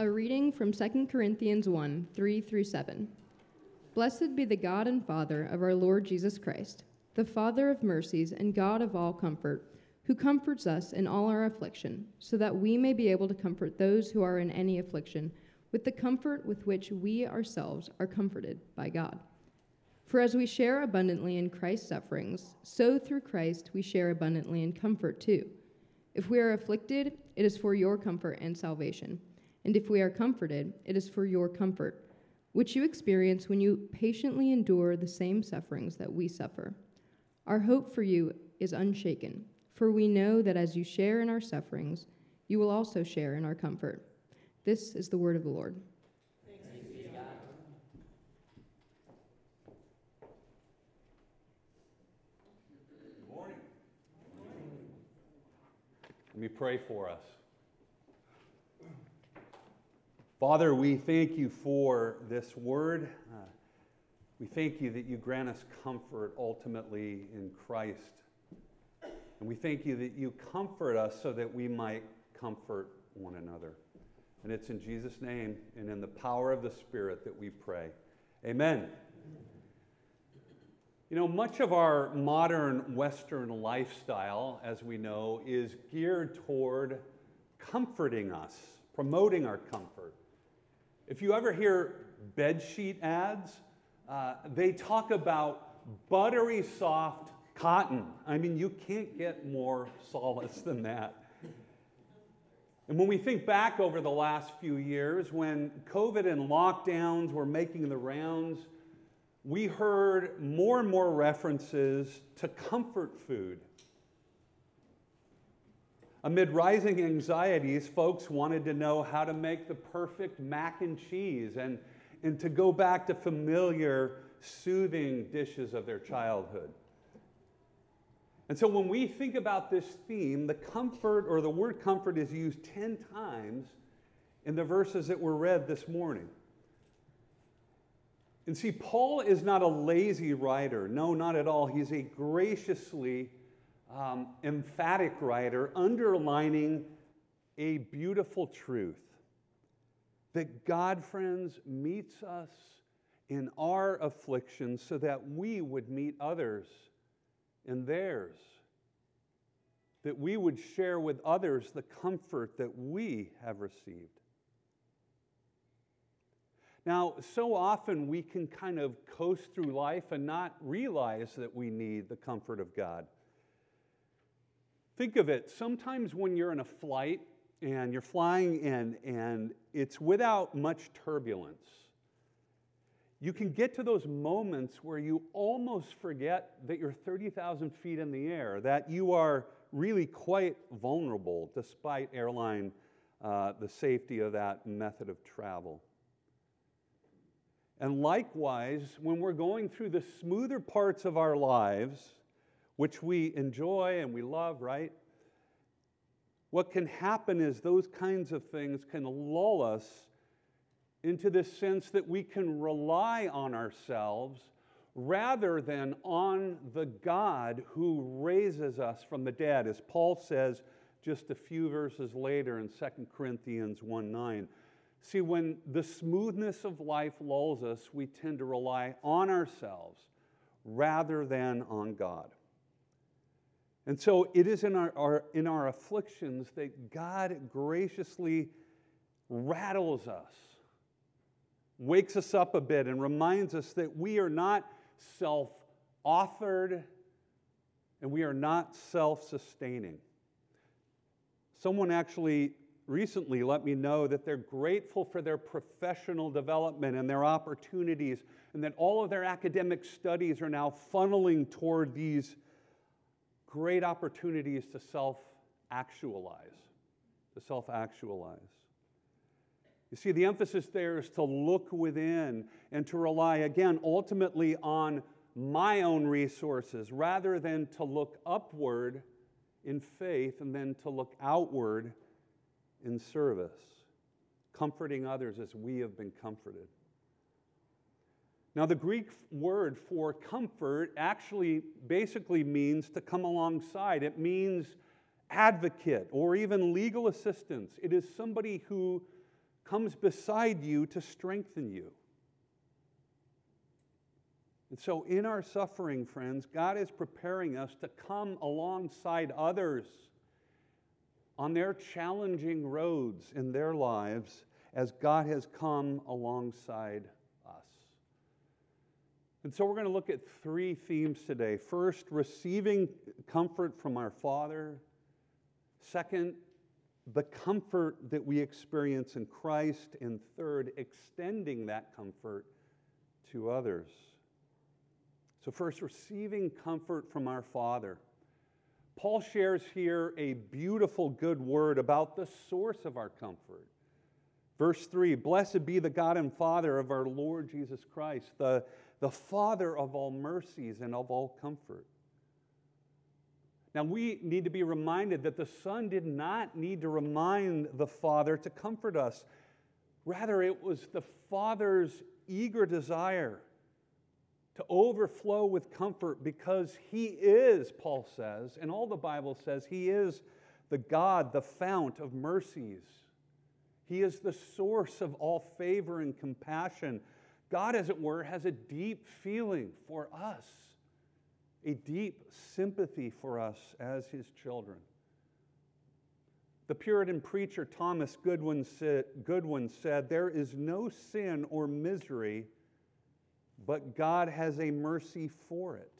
A reading from 2 Corinthians 1 3 through 7. Blessed be the God and Father of our Lord Jesus Christ, the Father of mercies and God of all comfort, who comforts us in all our affliction, so that we may be able to comfort those who are in any affliction with the comfort with which we ourselves are comforted by God. For as we share abundantly in Christ's sufferings, so through Christ we share abundantly in comfort too. If we are afflicted, it is for your comfort and salvation. And if we are comforted, it is for your comfort, which you experience when you patiently endure the same sufferings that we suffer. Our hope for you is unshaken, for we know that as you share in our sufferings, you will also share in our comfort. This is the word of the Lord. Let me pray for us. Father, we thank you for this word. Uh, we thank you that you grant us comfort ultimately in Christ. And we thank you that you comfort us so that we might comfort one another. And it's in Jesus' name and in the power of the Spirit that we pray. Amen. You know, much of our modern Western lifestyle, as we know, is geared toward comforting us, promoting our comfort. If you ever hear bed sheet ads, uh, they talk about buttery soft cotton. I mean, you can't get more solace than that. And when we think back over the last few years, when COVID and lockdowns were making the rounds, we heard more and more references to comfort food. Amid rising anxieties, folks wanted to know how to make the perfect mac and cheese and, and to go back to familiar, soothing dishes of their childhood. And so when we think about this theme, the comfort or the word comfort is used 10 times in the verses that were read this morning. And see, Paul is not a lazy writer. No, not at all. He's a graciously um, emphatic writer, underlining a beautiful truth that God, friends, meets us in our afflictions so that we would meet others in theirs. That we would share with others the comfort that we have received. Now, so often we can kind of coast through life and not realize that we need the comfort of God. Think of it sometimes when you're in a flight and you're flying in and it's without much turbulence, you can get to those moments where you almost forget that you're 30,000 feet in the air, that you are really quite vulnerable despite airline, uh, the safety of that method of travel. And likewise, when we're going through the smoother parts of our lives, which we enjoy and we love, right? What can happen is those kinds of things can lull us into this sense that we can rely on ourselves rather than on the God who raises us from the dead. As Paul says just a few verses later in 2 Corinthians 1 9. See, when the smoothness of life lulls us, we tend to rely on ourselves rather than on God. And so it is in our, our, in our afflictions that God graciously rattles us, wakes us up a bit, and reminds us that we are not self authored and we are not self sustaining. Someone actually recently let me know that they're grateful for their professional development and their opportunities, and that all of their academic studies are now funneling toward these great opportunities to self actualize. To self actualize. You see, the emphasis there is to look within and to rely, again, ultimately on my own resources rather than to look upward in faith and then to look outward in service, comforting others as we have been comforted. Now, the Greek word for comfort actually basically means to come alongside. It means advocate or even legal assistance. It is somebody who comes beside you to strengthen you. And so, in our suffering, friends, God is preparing us to come alongside others on their challenging roads in their lives as God has come alongside. And so, we're going to look at three themes today. First, receiving comfort from our Father. Second, the comfort that we experience in Christ. And third, extending that comfort to others. So, first, receiving comfort from our Father. Paul shares here a beautiful good word about the source of our comfort. Verse 3 Blessed be the God and Father of our Lord Jesus Christ, the, the Father of all mercies and of all comfort. Now, we need to be reminded that the Son did not need to remind the Father to comfort us. Rather, it was the Father's eager desire to overflow with comfort because He is, Paul says, and all the Bible says, He is the God, the fount of mercies. He is the source of all favor and compassion. God, as it were, has a deep feeling for us, a deep sympathy for us as His children. The Puritan preacher Thomas Goodwin said, Goodwin said, There is no sin or misery but God has a mercy for it.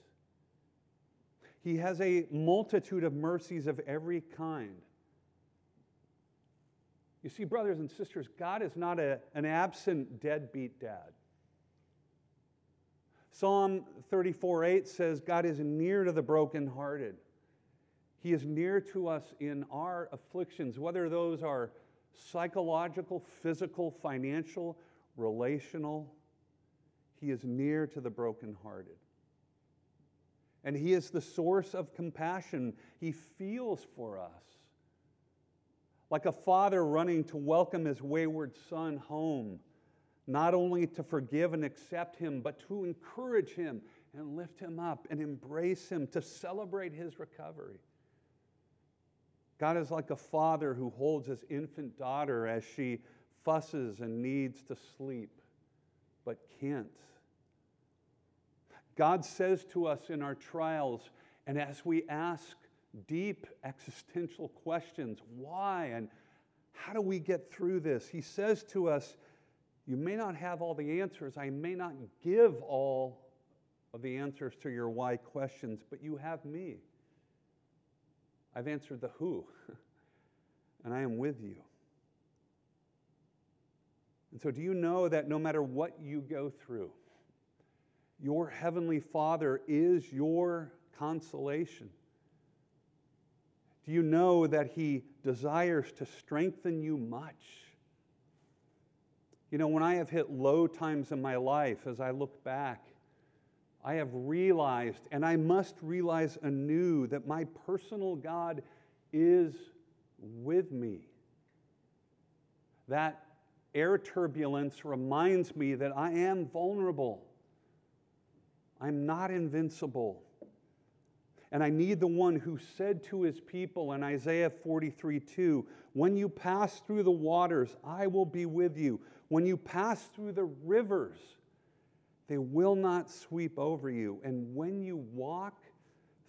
He has a multitude of mercies of every kind. You see, brothers and sisters, God is not a, an absent, deadbeat dad. Psalm 34 8 says, God is near to the brokenhearted. He is near to us in our afflictions, whether those are psychological, physical, financial, relational. He is near to the brokenhearted. And He is the source of compassion. He feels for us. Like a father running to welcome his wayward son home, not only to forgive and accept him, but to encourage him and lift him up and embrace him, to celebrate his recovery. God is like a father who holds his infant daughter as she fusses and needs to sleep, but can't. God says to us in our trials, and as we ask deep existential questions, why and how do we get through this? He says to us, You may not have all the answers. I may not give all of the answers to your why questions, but you have me. I've answered the who, and I am with you. And so, do you know that no matter what you go through, your heavenly Father is your consolation? Do you know that He desires to strengthen you much? You know, when I have hit low times in my life, as I look back, I have realized, and I must realize anew, that my personal God is with me. That air turbulence reminds me that I am vulnerable I'm not invincible. And I need the one who said to his people in Isaiah 43 2, When you pass through the waters, I will be with you. When you pass through the rivers, they will not sweep over you. And when you walk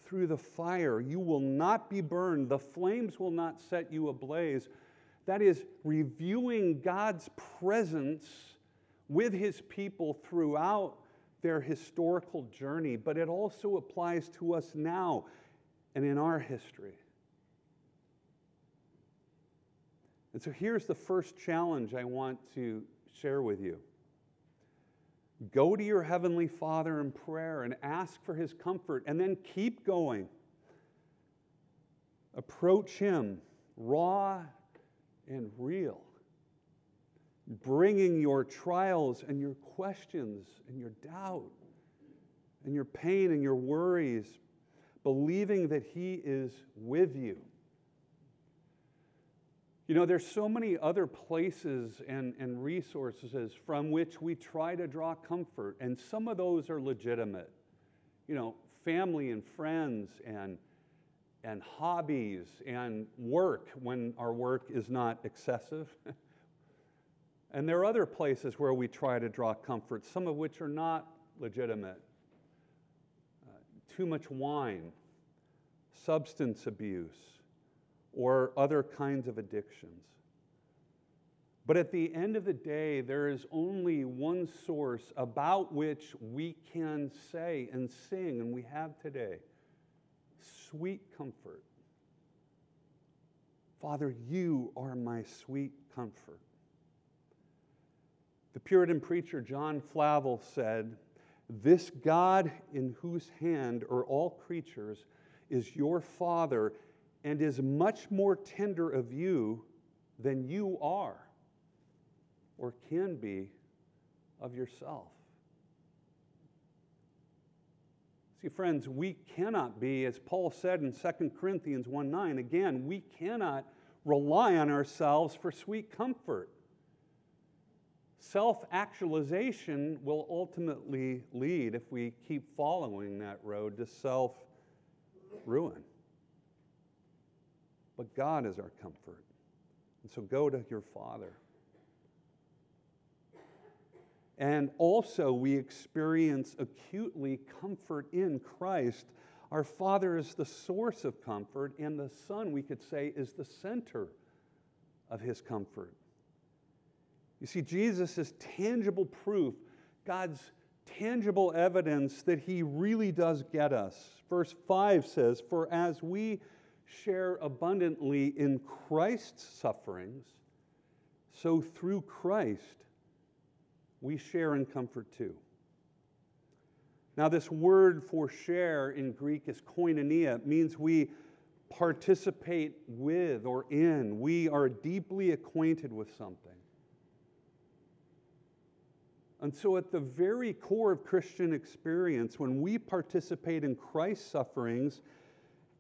through the fire, you will not be burned. The flames will not set you ablaze. That is reviewing God's presence with his people throughout their historical journey, but it also applies to us now and in our history. And so here's the first challenge I want to share with you go to your Heavenly Father in prayer and ask for His comfort, and then keep going. Approach Him raw and real bringing your trials and your questions and your doubt and your pain and your worries, believing that He is with you. You know, there's so many other places and, and resources from which we try to draw comfort, and some of those are legitimate. You know, family and friends and, and hobbies and work when our work is not excessive. And there are other places where we try to draw comfort, some of which are not legitimate. Uh, too much wine, substance abuse, or other kinds of addictions. But at the end of the day, there is only one source about which we can say and sing, and we have today sweet comfort. Father, you are my sweet comfort. The Puritan preacher John Flavel said, This God in whose hand are all creatures is your Father and is much more tender of you than you are or can be of yourself. See, friends, we cannot be, as Paul said in 2 Corinthians 1 9, again, we cannot rely on ourselves for sweet comfort. Self actualization will ultimately lead, if we keep following that road, to self ruin. But God is our comfort. And so go to your Father. And also, we experience acutely comfort in Christ. Our Father is the source of comfort, and the Son, we could say, is the center of his comfort. You see, Jesus is tangible proof, God's tangible evidence that he really does get us. Verse 5 says, For as we share abundantly in Christ's sufferings, so through Christ we share in comfort too. Now, this word for share in Greek is koinonia. It means we participate with or in. We are deeply acquainted with something. And so, at the very core of Christian experience, when we participate in Christ's sufferings,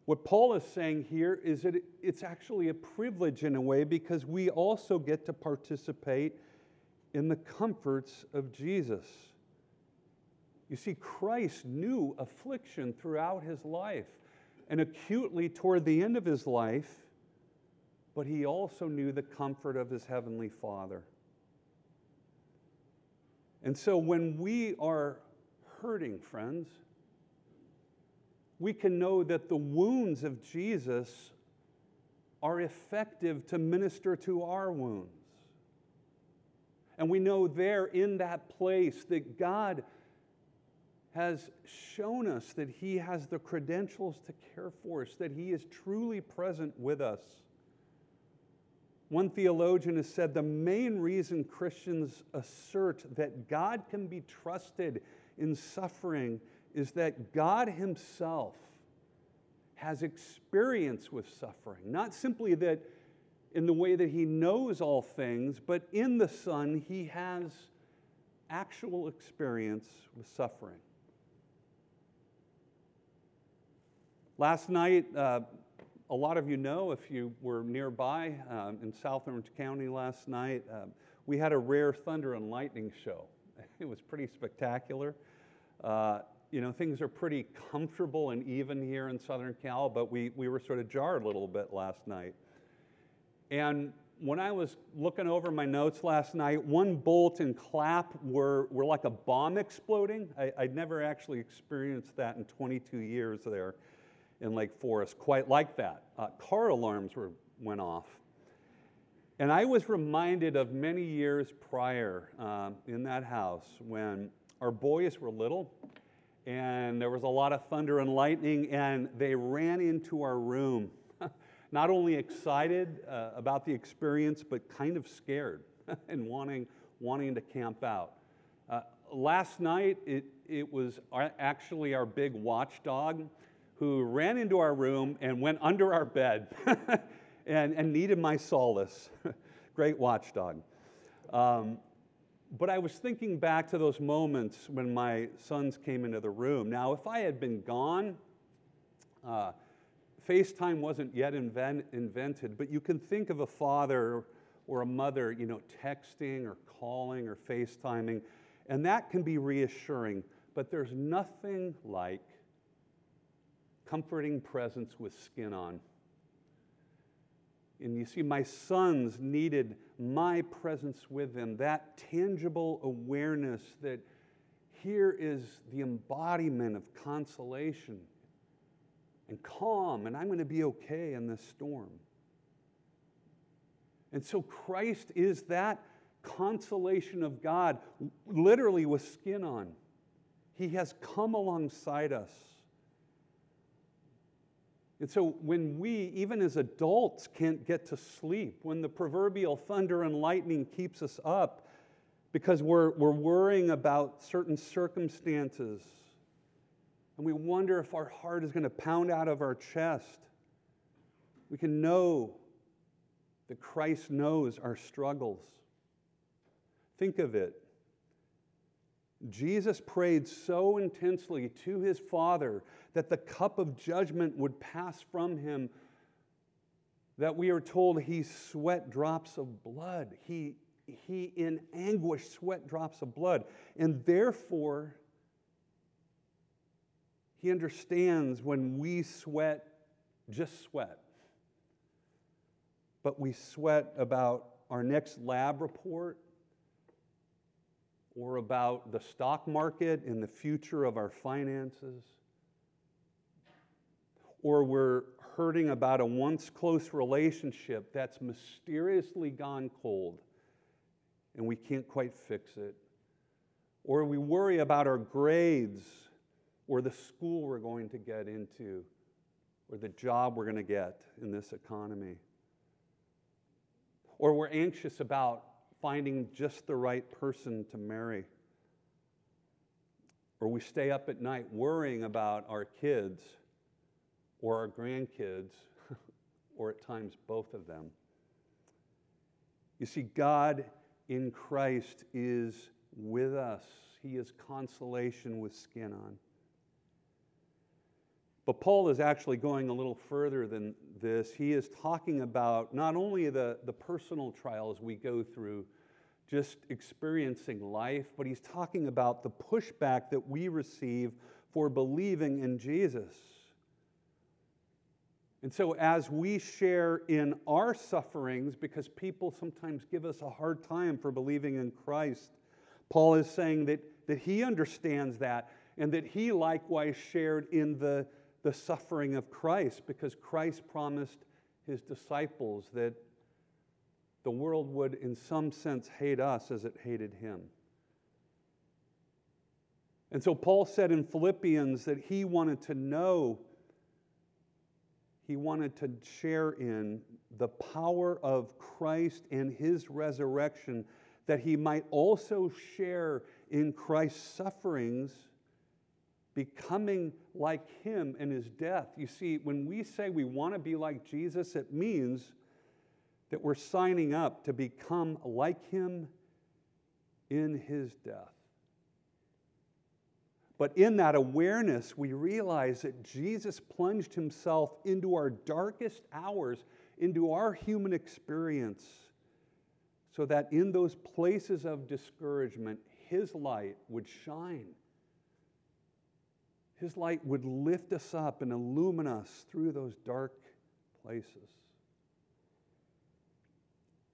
what Paul is saying here is that it's actually a privilege in a way because we also get to participate in the comforts of Jesus. You see, Christ knew affliction throughout his life and acutely toward the end of his life, but he also knew the comfort of his heavenly Father. And so when we are hurting, friends, we can know that the wounds of Jesus are effective to minister to our wounds. And we know there in that place that God has shown us that He has the credentials to care for us, that He is truly present with us. One theologian has said the main reason Christians assert that God can be trusted in suffering is that God Himself has experience with suffering. Not simply that in the way that he knows all things, but in the Son, he has actual experience with suffering. Last night, uh, a lot of you know, if you were nearby um, in South Orange County last night, uh, we had a rare thunder and lightning show. It was pretty spectacular. Uh, you know, things are pretty comfortable and even here in Southern Cal, but we, we were sort of jarred a little bit last night. And when I was looking over my notes last night, one bolt and clap were, were like a bomb exploding. I, would never actually experienced that in 22 years there in Lake Forest, quite like that. Uh, car alarms were, went off. And I was reminded of many years prior uh, in that house when our boys were little and there was a lot of thunder and lightning, and they ran into our room not only excited uh, about the experience, but kind of scared and wanting, wanting to camp out. Uh, last night, it, it was our, actually our big watchdog who ran into our room and went under our bed and, and needed my solace. Great watchdog. Um, but I was thinking back to those moments when my sons came into the room. Now, if I had been gone, uh, FaceTime wasn't yet invent, invented, but you can think of a father or a mother, you know, texting or calling or FaceTiming, and that can be reassuring. But there's nothing like comforting presence with skin on. And you see, my sons needed my presence with them, that tangible awareness that here is the embodiment of consolation and calm, and I'm going to be okay in this storm. And so Christ is that consolation of God, literally with skin on. He has come alongside us. And so when we, even as adults, can't get to sleep, when the proverbial thunder and lightning keeps us up because we're, we're worrying about certain circumstances, and we wonder if our heart is going to pound out of our chest, we can know that Christ knows our struggles. Think of it. Jesus prayed so intensely to his Father that the cup of judgment would pass from him that we are told he sweat drops of blood. He, he in anguish sweat drops of blood. And therefore, he understands when we sweat, just sweat. But we sweat about our next lab report or about the stock market and the future of our finances, or we're hurting about a once close relationship that's mysteriously gone cold and we can't quite fix it, or we worry about our grades or the school we're going to get into or the job we're going to get in this economy. Or we're anxious about finding just the right person to marry. Or we stay up at night worrying about our kids or our grandkids, or at times both of them. You see, God in Christ is with us, He is consolation with skin on. But Paul is actually going a little further than this. He is talking about not only the, the personal trials we go through, just experiencing life, but he's talking about the pushback that we receive for believing in Jesus. And so, as we share in our sufferings, because people sometimes give us a hard time for believing in Christ, Paul is saying that, that he understands that and that he likewise shared in the the suffering of Christ because Christ promised his disciples that the world would, in some sense, hate us as it hated him. And so Paul said in Philippians that he wanted to know, he wanted to share in the power of Christ and his resurrection, that he might also share in Christ's sufferings becoming like him in his death. You see, when we say we want to be like Jesus, it means that we're signing up to become like him in his death. But in that awareness, we realize that Jesus plunged himself into our darkest hours, into our human experience, so that in those places of discouragement, his light would shine his light would lift us up and illumine us through those dark places.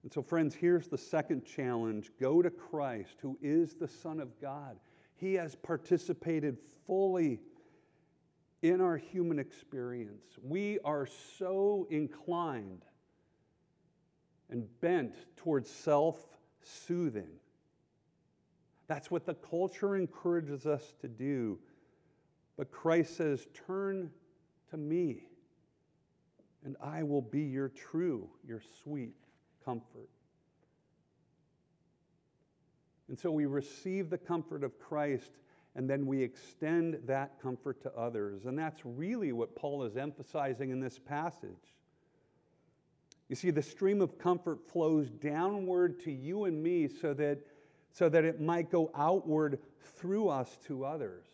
And so, friends, here's the second challenge go to Christ, who is the Son of God. He has participated fully in our human experience. We are so inclined and bent towards self soothing. That's what the culture encourages us to do but Christ says, Turn to me, and I will be your true, your sweet comfort. And so we receive the comfort of Christ and then we extend that comfort to others. And that's really what Paul is emphasizing in this passage. You see, the stream of comfort flows downward to you and me so that, so that it might go outward through us to others.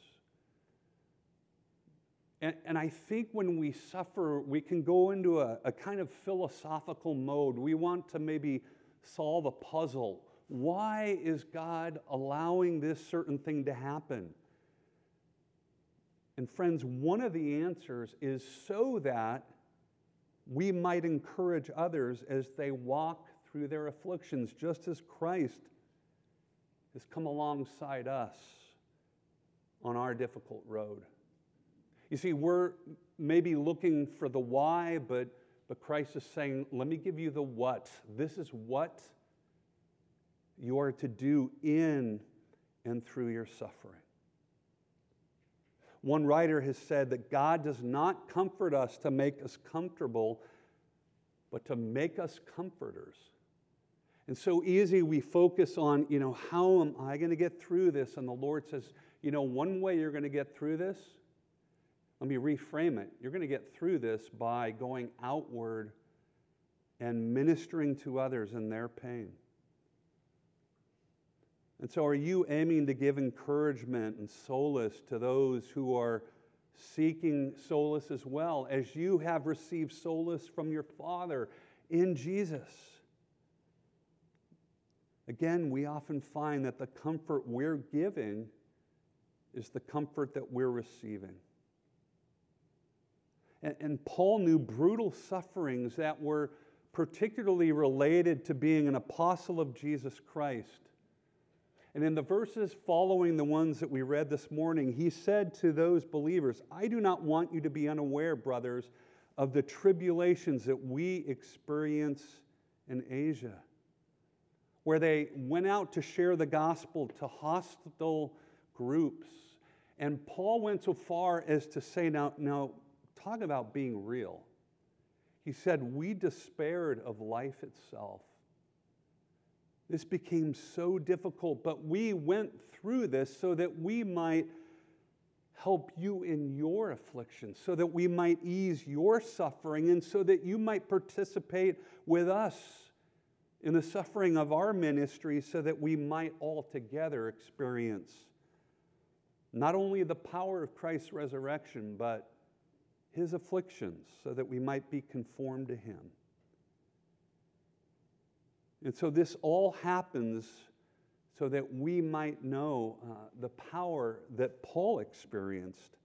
And, and I think when we suffer, we can go into a, a kind of philosophical mode. We want to maybe solve a puzzle. Why is God allowing this certain thing to happen? And friends, one of the answers is so that we might encourage others as they walk through their afflictions, just as Christ has come alongside us on our difficult road. You see, we're maybe looking for the why, but, but Christ is saying, let me give you the what. This is what you are to do in and through your suffering. One writer has said that God does not comfort us to make us comfortable, but to make us comforters. And so easy we focus on, you know, how am I going to get through this? And the Lord says, you know, one way you're going to get through this, let me reframe it. You're going to get through this by going outward and ministering to others in their pain. And so, are you aiming to give encouragement and solace to those who are seeking solace as well, as you have received solace from your Father in Jesus? Again, we often find that the comfort we're giving is the comfort that we're receiving. And, and, Paul knew brutal sufferings that were particularly related to being an apostle of Jesus Christ. And in the verses following the ones that we read this morning, he said to those believers, I do not want you to be unaware, brothers, of the tribulations that we experience in Asia, where they went out to share the gospel to hostile groups. And Paul went so far as to say, now, now talk about being real. He said, We despaired of life itself this became so difficult, but we went through this so that we might help you in your affliction, so that we might ease your suffering, and so that you might participate with us in the suffering of our ministry, so that we might all together experience not only the power of Christ's resurrection, but his afflictions, so that we might be conformed to him. And so this all happens so that we might know uh, the power that Paul experienced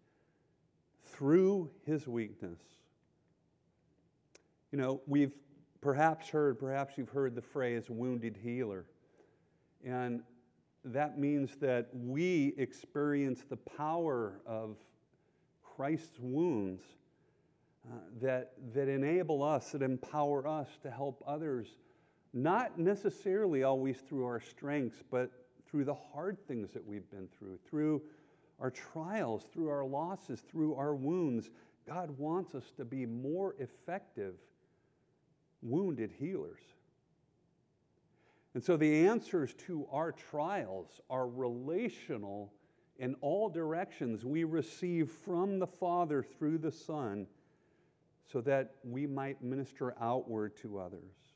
through his weakness. You know, we've perhaps heard, perhaps you've heard the phrase wounded healer. And that means that we experience the power of Christ's wounds uh, that, that enable us, that empower us to help others not necessarily always through our strengths, but through the hard things that we've been through, through our trials, through our losses, through our wounds. God wants us to be more effective wounded healers. And so the answers to our trials are relational in all directions. We receive from the Father through the Son so that we might minister outward to others.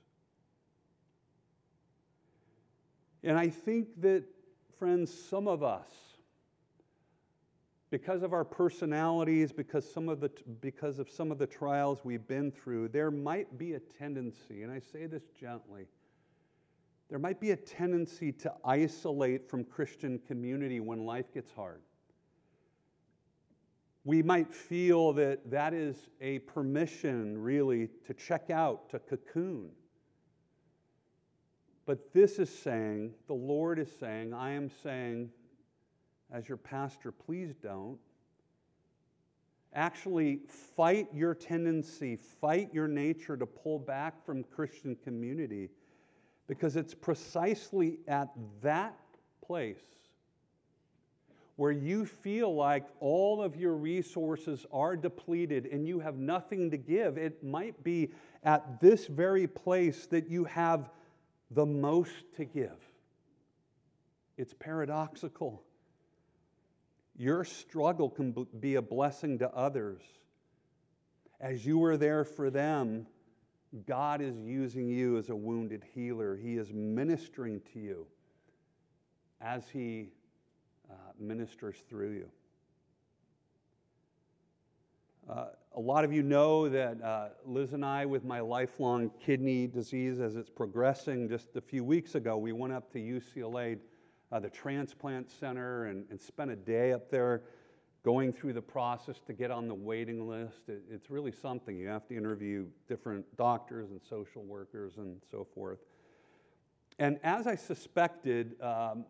And I think that, friends, some of us, because of our personalities, because, some of the, because of some of the trials we've been through, there might be a tendency, and I say this gently, there might be a tendency to isolate from Christian community when life gets hard. We might feel that that is a permission, really, to check out, to cocoon. But this is saying, the Lord is saying, I am saying, as your pastor, please don't. Actually, fight your tendency, fight your nature to pull back from Christian community because it's precisely at that place where you feel like all of your resources are depleted and you have nothing to give. It might be at this very place that you have the most to give. It's paradoxical. Your struggle can be a blessing to others. As you are there for them, God is using you as a wounded healer. He is ministering to you as He uh, ministers through you. Uh, a lot of you know that uh, Liz and I, with my lifelong kidney disease as it's progressing, just a few weeks ago, we went up to UCLA, uh, the transplant center, and, and spent a day up there going through the process to get on the waiting list. It, it's really something. You have to interview different doctors and social workers and so forth. And as I suspected, um,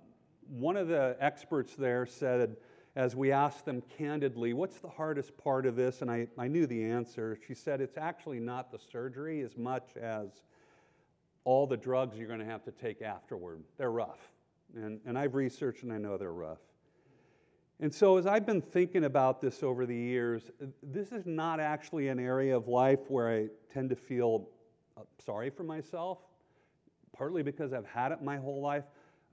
one of the experts there said, as we asked them candidly, What's the hardest part of this? And I, I knew the answer. She said, It's actually not the surgery as much as all the drugs you're going to have to take afterward. They're rough. And, and I've researched and I know they're rough. And so, as I've been thinking about this over the years, this is not actually an area of life where I tend to feel uh, sorry for myself, partly because I've had it my whole life.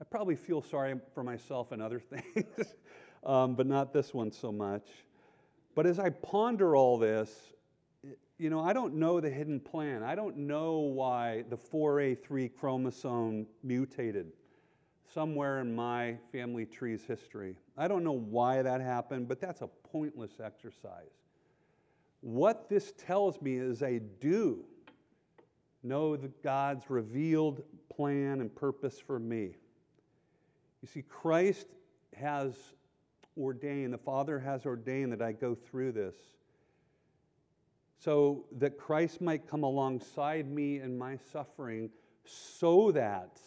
I probably feel sorry for myself in other things, um, but not this one so much. But as I ponder all this, you know, I don't know the hidden plan. I don't know why the 4A3 chromosome mutated somewhere in my family tree's history. I don't know why that happened, but that's a pointless exercise. What this tells me is I do know God's revealed plan and purpose for me. You see, Christ has ordained, the Father has ordained that I go through this so that Christ might come alongside me in my suffering so that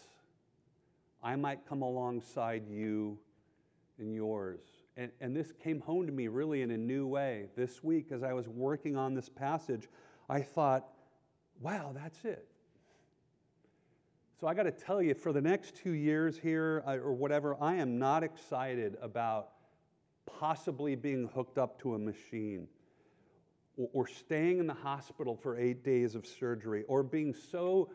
I might come alongside you in yours. And, and this came home to me really in a new way. This week, as I was working on this passage, I thought, wow, that's it. So I got to tell you, for the next two years here uh, or whatever, I am not excited about possibly being hooked up to a machine or, or staying in the hospital for eight days of surgery or being so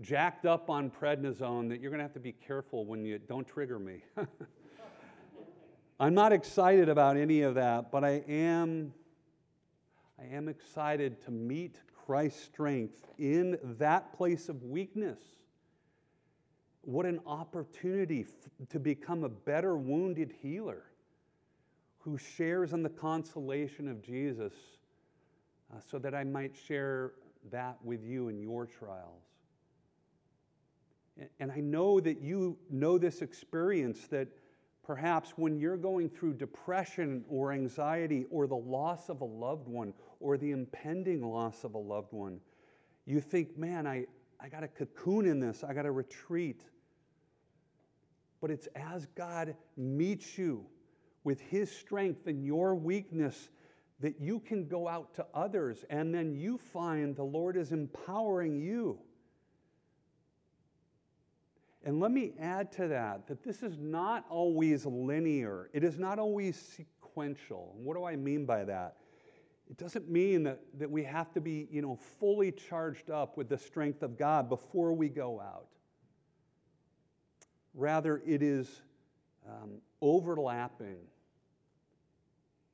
jacked up on prednisone that you're going to have to be careful when you don't trigger me. I'm not excited about any of that, but I am I am excited to meet Christ's strength in that place of weakness. What an opportunity f- to become a better wounded healer who shares in the consolation of Jesus uh, so that I might share that with you in your trials. And I know that you know this experience that perhaps when you're going through depression or anxiety or the loss of a loved one or the impending loss of a loved one, you think, man, I, I got to cocoon in this, I got to retreat. But it's as God meets you with His strength and your weakness that you can go out to others, and then you find the Lord is empowering you and let me add to that that this is not always linear, it is not always sequential. What do I mean by that? It doesn't mean that, that we have to be you know, fully charged up with the strength of God before we go out. Rather, it is um, overlapping.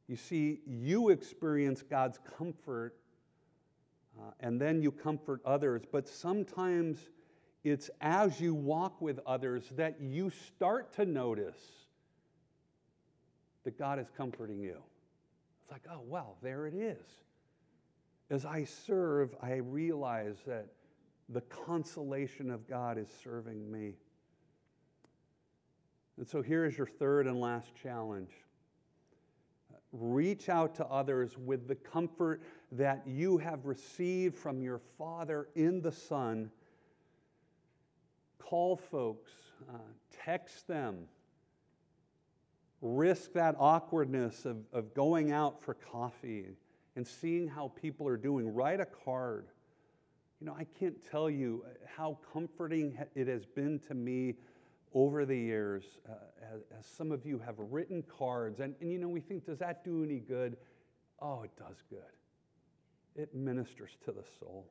You see, you experience God's comfort uh, and then you comfort others, but sometimes it's as you walk with others that you start to notice that God is comforting you. It's like, oh, well, there it is. As I serve, I realize that the consolation of God is serving me. And so here is your third and last challenge reach out to others with the comfort that you have received from your Father in the Son call folks, uh, text them, risk that awkwardness of, of going out for coffee and seeing how people are doing. Write a card. You know, I can't tell you how comforting it has been to me over the years uh, as, as, some of you have written cards. And, and, you know, we think, does that do any good? Oh, it does good. It ministers to the soul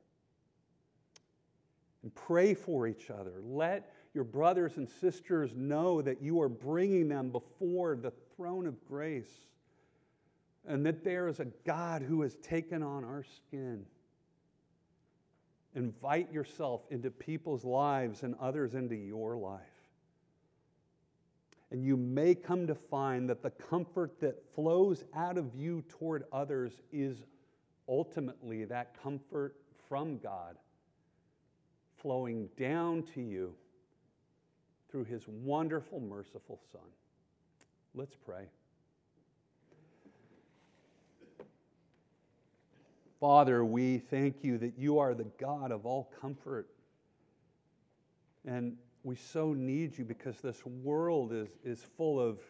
and pray for each other. Let your brothers and sisters know that you are bringing them before the throne of grace and that there is a God who has taken on our skin. Invite yourself into people's lives and others into your life. And you may come to find that the comfort that flows out of you toward others is ultimately that comfort from God flowing down to you through his wonderful, merciful Son. Let's pray. Father, we thank you that you are the God of all comfort. And we so need you because this world is, is full of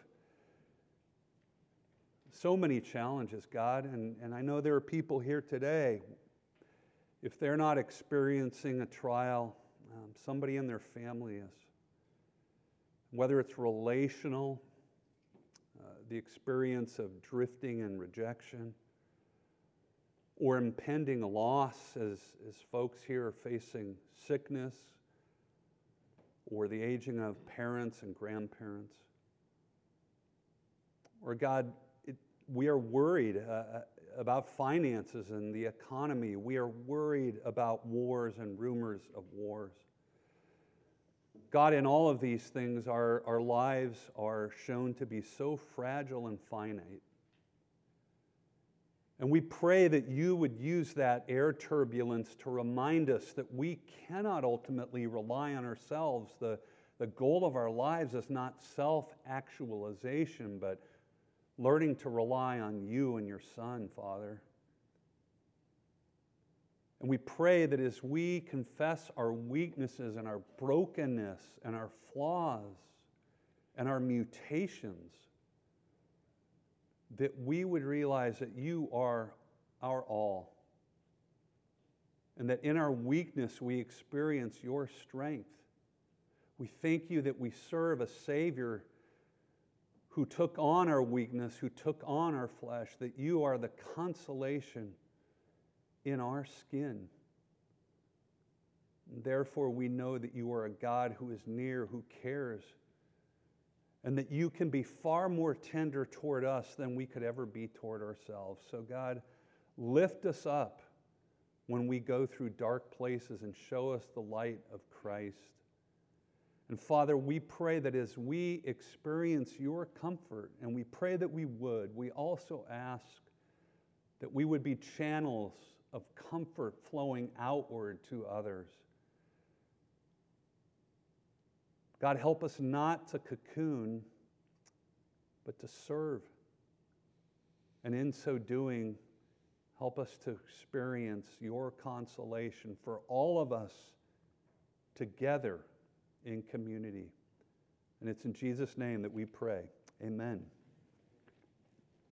so many challenges, God. And, and I know there are people here today, if they're not experiencing a trial, um, somebody in their family is. Whether it's relational, uh, the experience of drifting and rejection, or impending loss as, as folks here are facing sickness, or the aging of parents and grandparents. Or, God, it, we are worried uh, uh, about finances and the economy. We are worried about wars and rumors of wars. God, in all of these things, our, our lives are shown to be so fragile and finite. And we pray that you would use that air turbulence to remind us that we cannot ultimately rely on ourselves. The, the goal of our lives is not self actualization, but learning to rely on you and your Son, Father. And we pray that as we confess our weaknesses and our brokenness and our flaws and our mutations, that we would realize that you are our all. And that in our weakness we experience your strength. We thank you that we serve a Savior who took on our weakness, who took on our flesh, that you are the consolation in our skin. Therefore, we know that you are a God who is near, who cares and that you can be far more tender toward us than we could ever be toward ourselves. So, God, lift us up when we go through dark places and show us the light of Christ. And Father, we pray that as we experience your comfort, and we pray that we would, we also ask that we would be channels of comfort flowing outward to others. God, help us not to cocoon, but to serve. And in so doing, help us to experience your consolation for all of us together in community. And it's in Jesus' name that we pray. Amen.